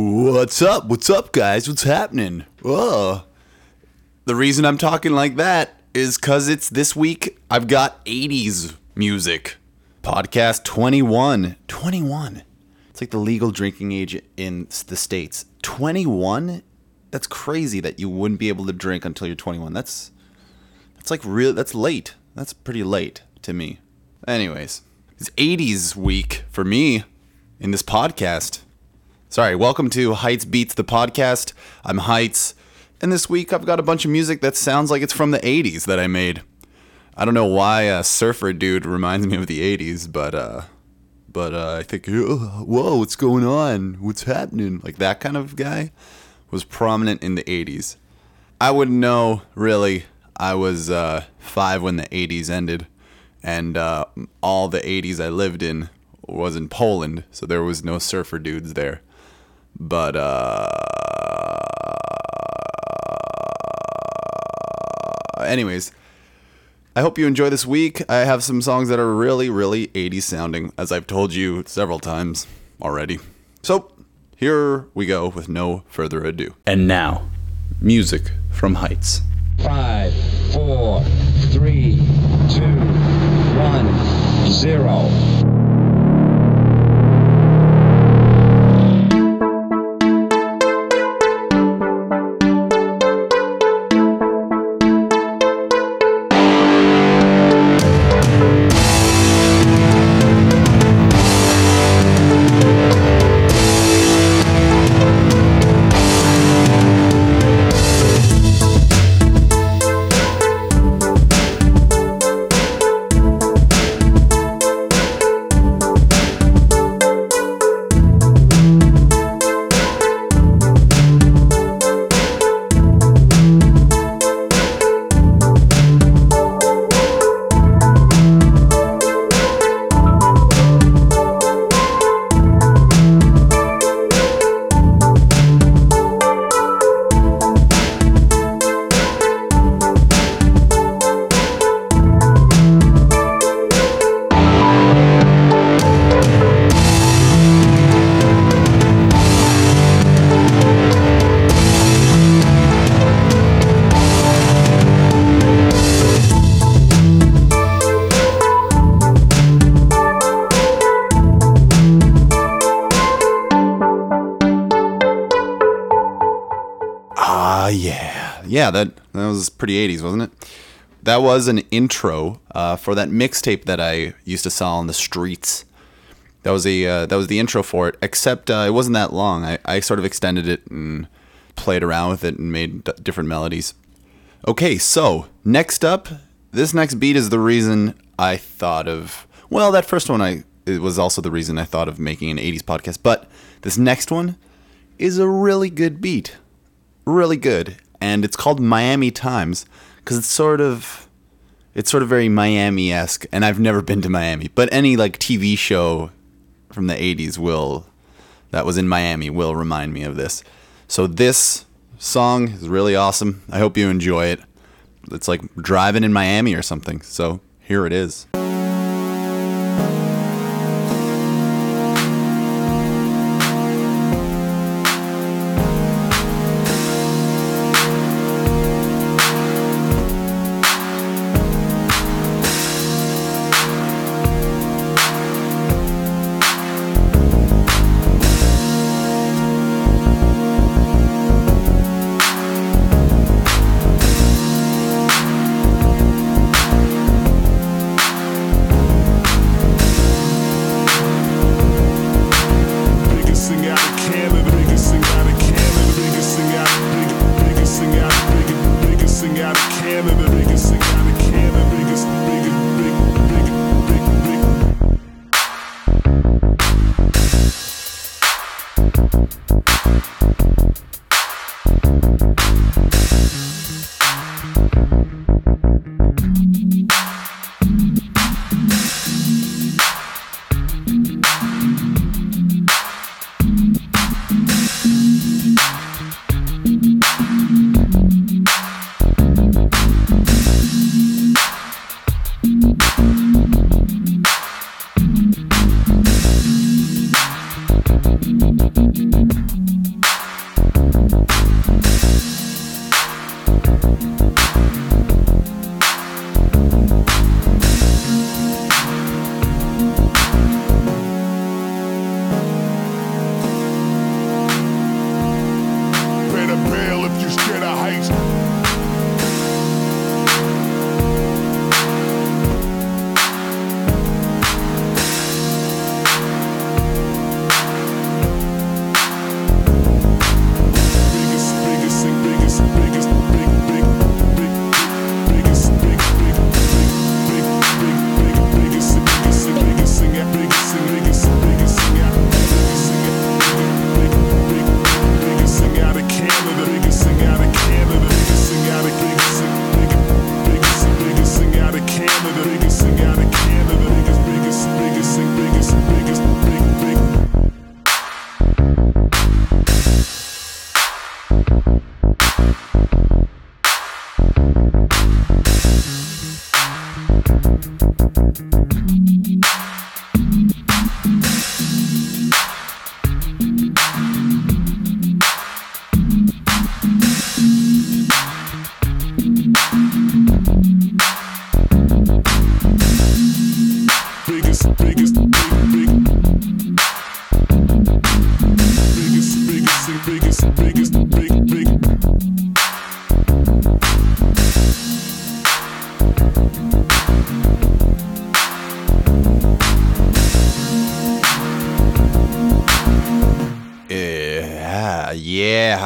What's up? What's up, guys? What's happening? Oh. The reason I'm talking like that is because it's this week I've got 80s music. Podcast 21. 21. It's like the legal drinking age in the States. 21? That's crazy that you wouldn't be able to drink until you're 21. That's that's like real that's late. That's pretty late to me. Anyways, it's 80s week for me in this podcast. Sorry, welcome to Heights Beats the podcast. I'm Heights, and this week I've got a bunch of music that sounds like it's from the 80s that I made. I don't know why a surfer dude reminds me of the 80s, but uh but uh, I think whoa, what's going on? What's happening? Like that kind of guy was prominent in the 80s. I wouldn't know really. I was uh, 5 when the 80s ended and uh, all the 80s I lived in was in Poland, so there was no surfer dudes there. But uh anyways, I hope you enjoy this week. I have some songs that are really really 80s sounding as I've told you several times already. So, here we go with no further ado. And now, music from Heights. Five, four, three, two, one, zero. Yeah. That, that was pretty 80s, wasn't it? That was an intro uh, for that mixtape that I used to sell on the streets. That was a uh, that was the intro for it. Except uh, it wasn't that long. I, I sort of extended it and played around with it and made d- different melodies. Okay, so next up, this next beat is the reason I thought of. Well, that first one I it was also the reason I thought of making an '80s podcast. But this next one is a really good beat really good, and it's called Miami Times because it's sort of it's sort of very Miami esque, and I've never been to Miami, but any like TV show from the '80s will that was in Miami will remind me of this. So this song is really awesome. I hope you enjoy it. It's like driving in Miami or something. So here it is.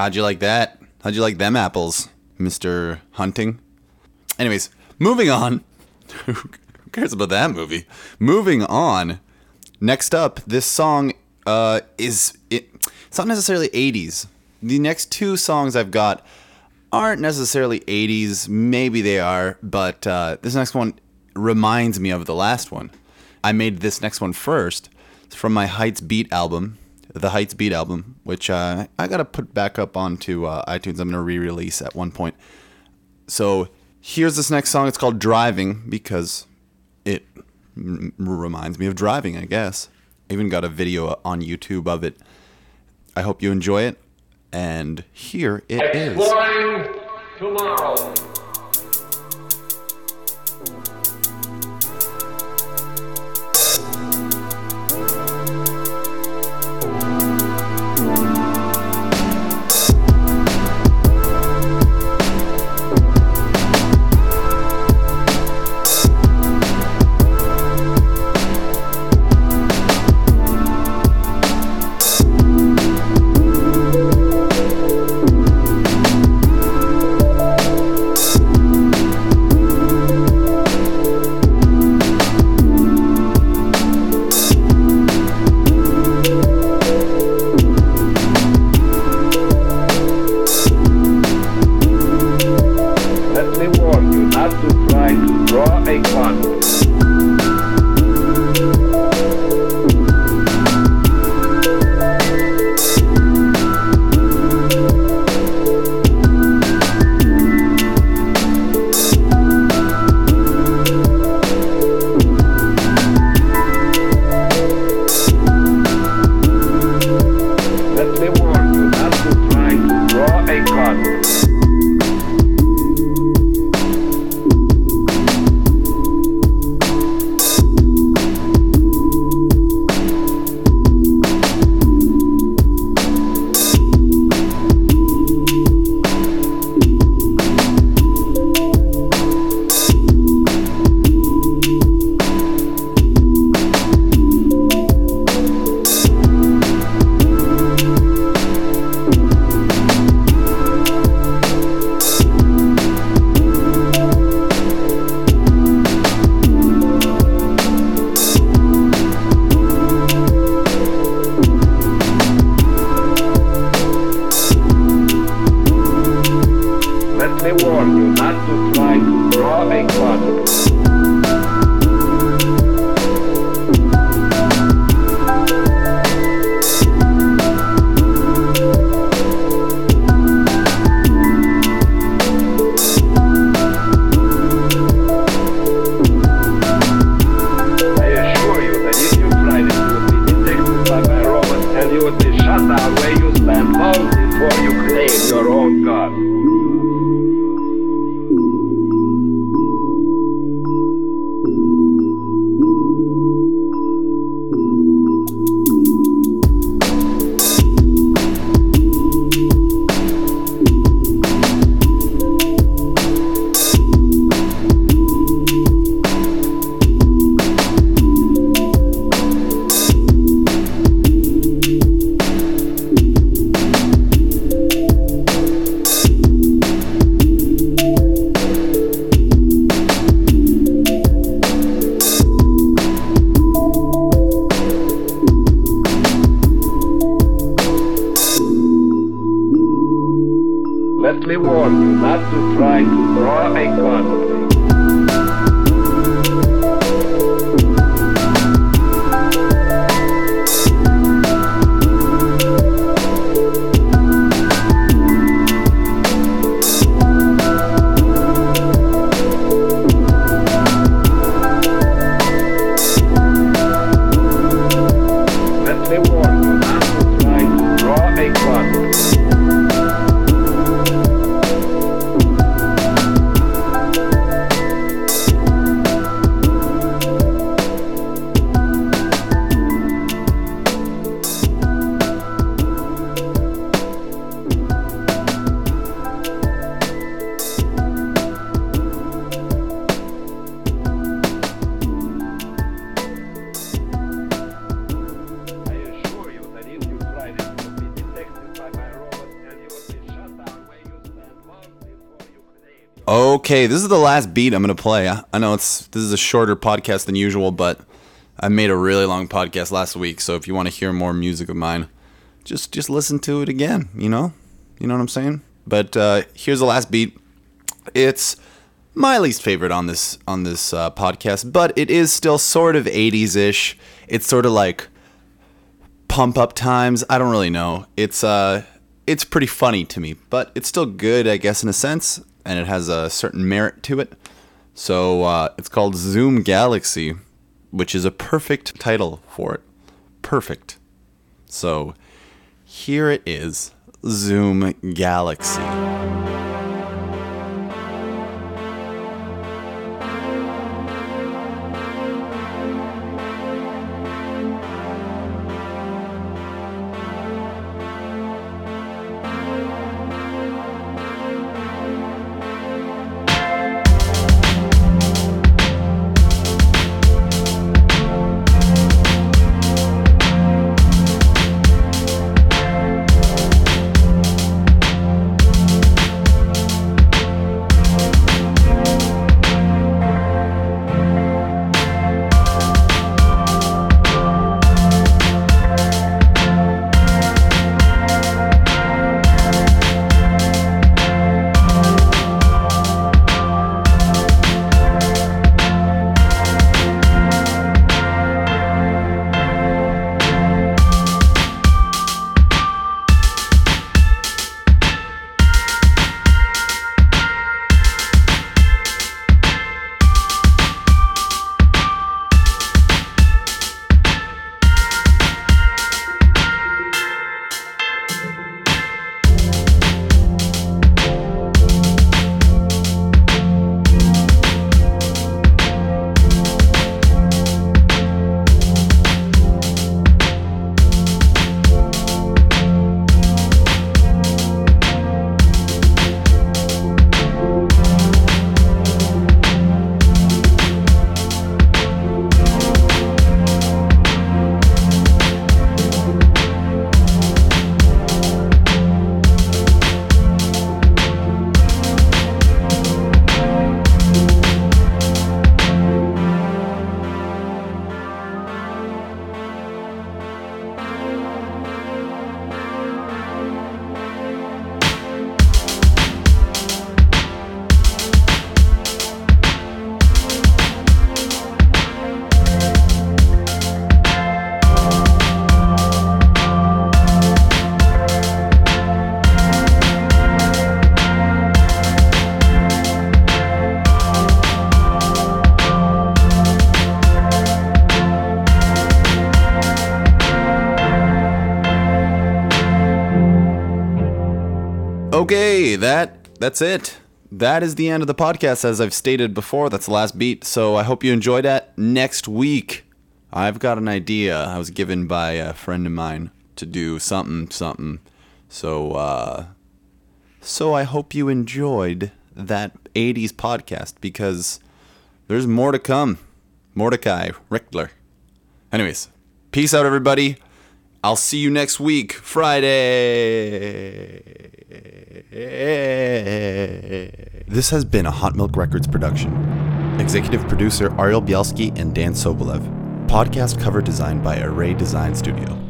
How'd you like that? How'd you like them apples, Mister Hunting? Anyways, moving on. Who cares about that movie? Moving on. Next up, this song uh, is it. It's not necessarily '80s. The next two songs I've got aren't necessarily '80s. Maybe they are, but uh, this next one reminds me of the last one. I made this next one first. It's from my Heights Beat album, the Heights Beat album, which uh, I gotta put back up onto uh, iTunes. I'm gonna re-release at one point. So here's this next song. It's called Driving because it m- reminds me of driving, I guess. I even got a video on YouTube of it. I hope you enjoy it. And here it is. Exploring tomorrow. Not to try to draw a gun. Not to try to draw a gun. Okay, this is the last beat I'm gonna play. I know it's this is a shorter podcast than usual, but I made a really long podcast last week, so if you want to hear more music of mine, just just listen to it again. You know, you know what I'm saying. But uh, here's the last beat. It's my least favorite on this on this uh, podcast, but it is still sort of 80s ish. It's sort of like pump up times. I don't really know. It's uh it's pretty funny to me, but it's still good, I guess, in a sense, and it has a certain merit to it. So uh, it's called Zoom Galaxy, which is a perfect title for it. Perfect. So here it is Zoom Galaxy. Okay, that that's it. That is the end of the podcast, as I've stated before. That's the last beat. So I hope you enjoyed that. Next week, I've got an idea I was given by a friend of mine to do something, something. So, uh, so I hope you enjoyed that 80s podcast because there's more to come. Mordecai Richler. Anyways, peace out, everybody. I'll see you next week, Friday. This has been a Hot Milk Records production. Executive producer Ariel Bielski and Dan Sobolev. Podcast cover designed by Array Design Studio.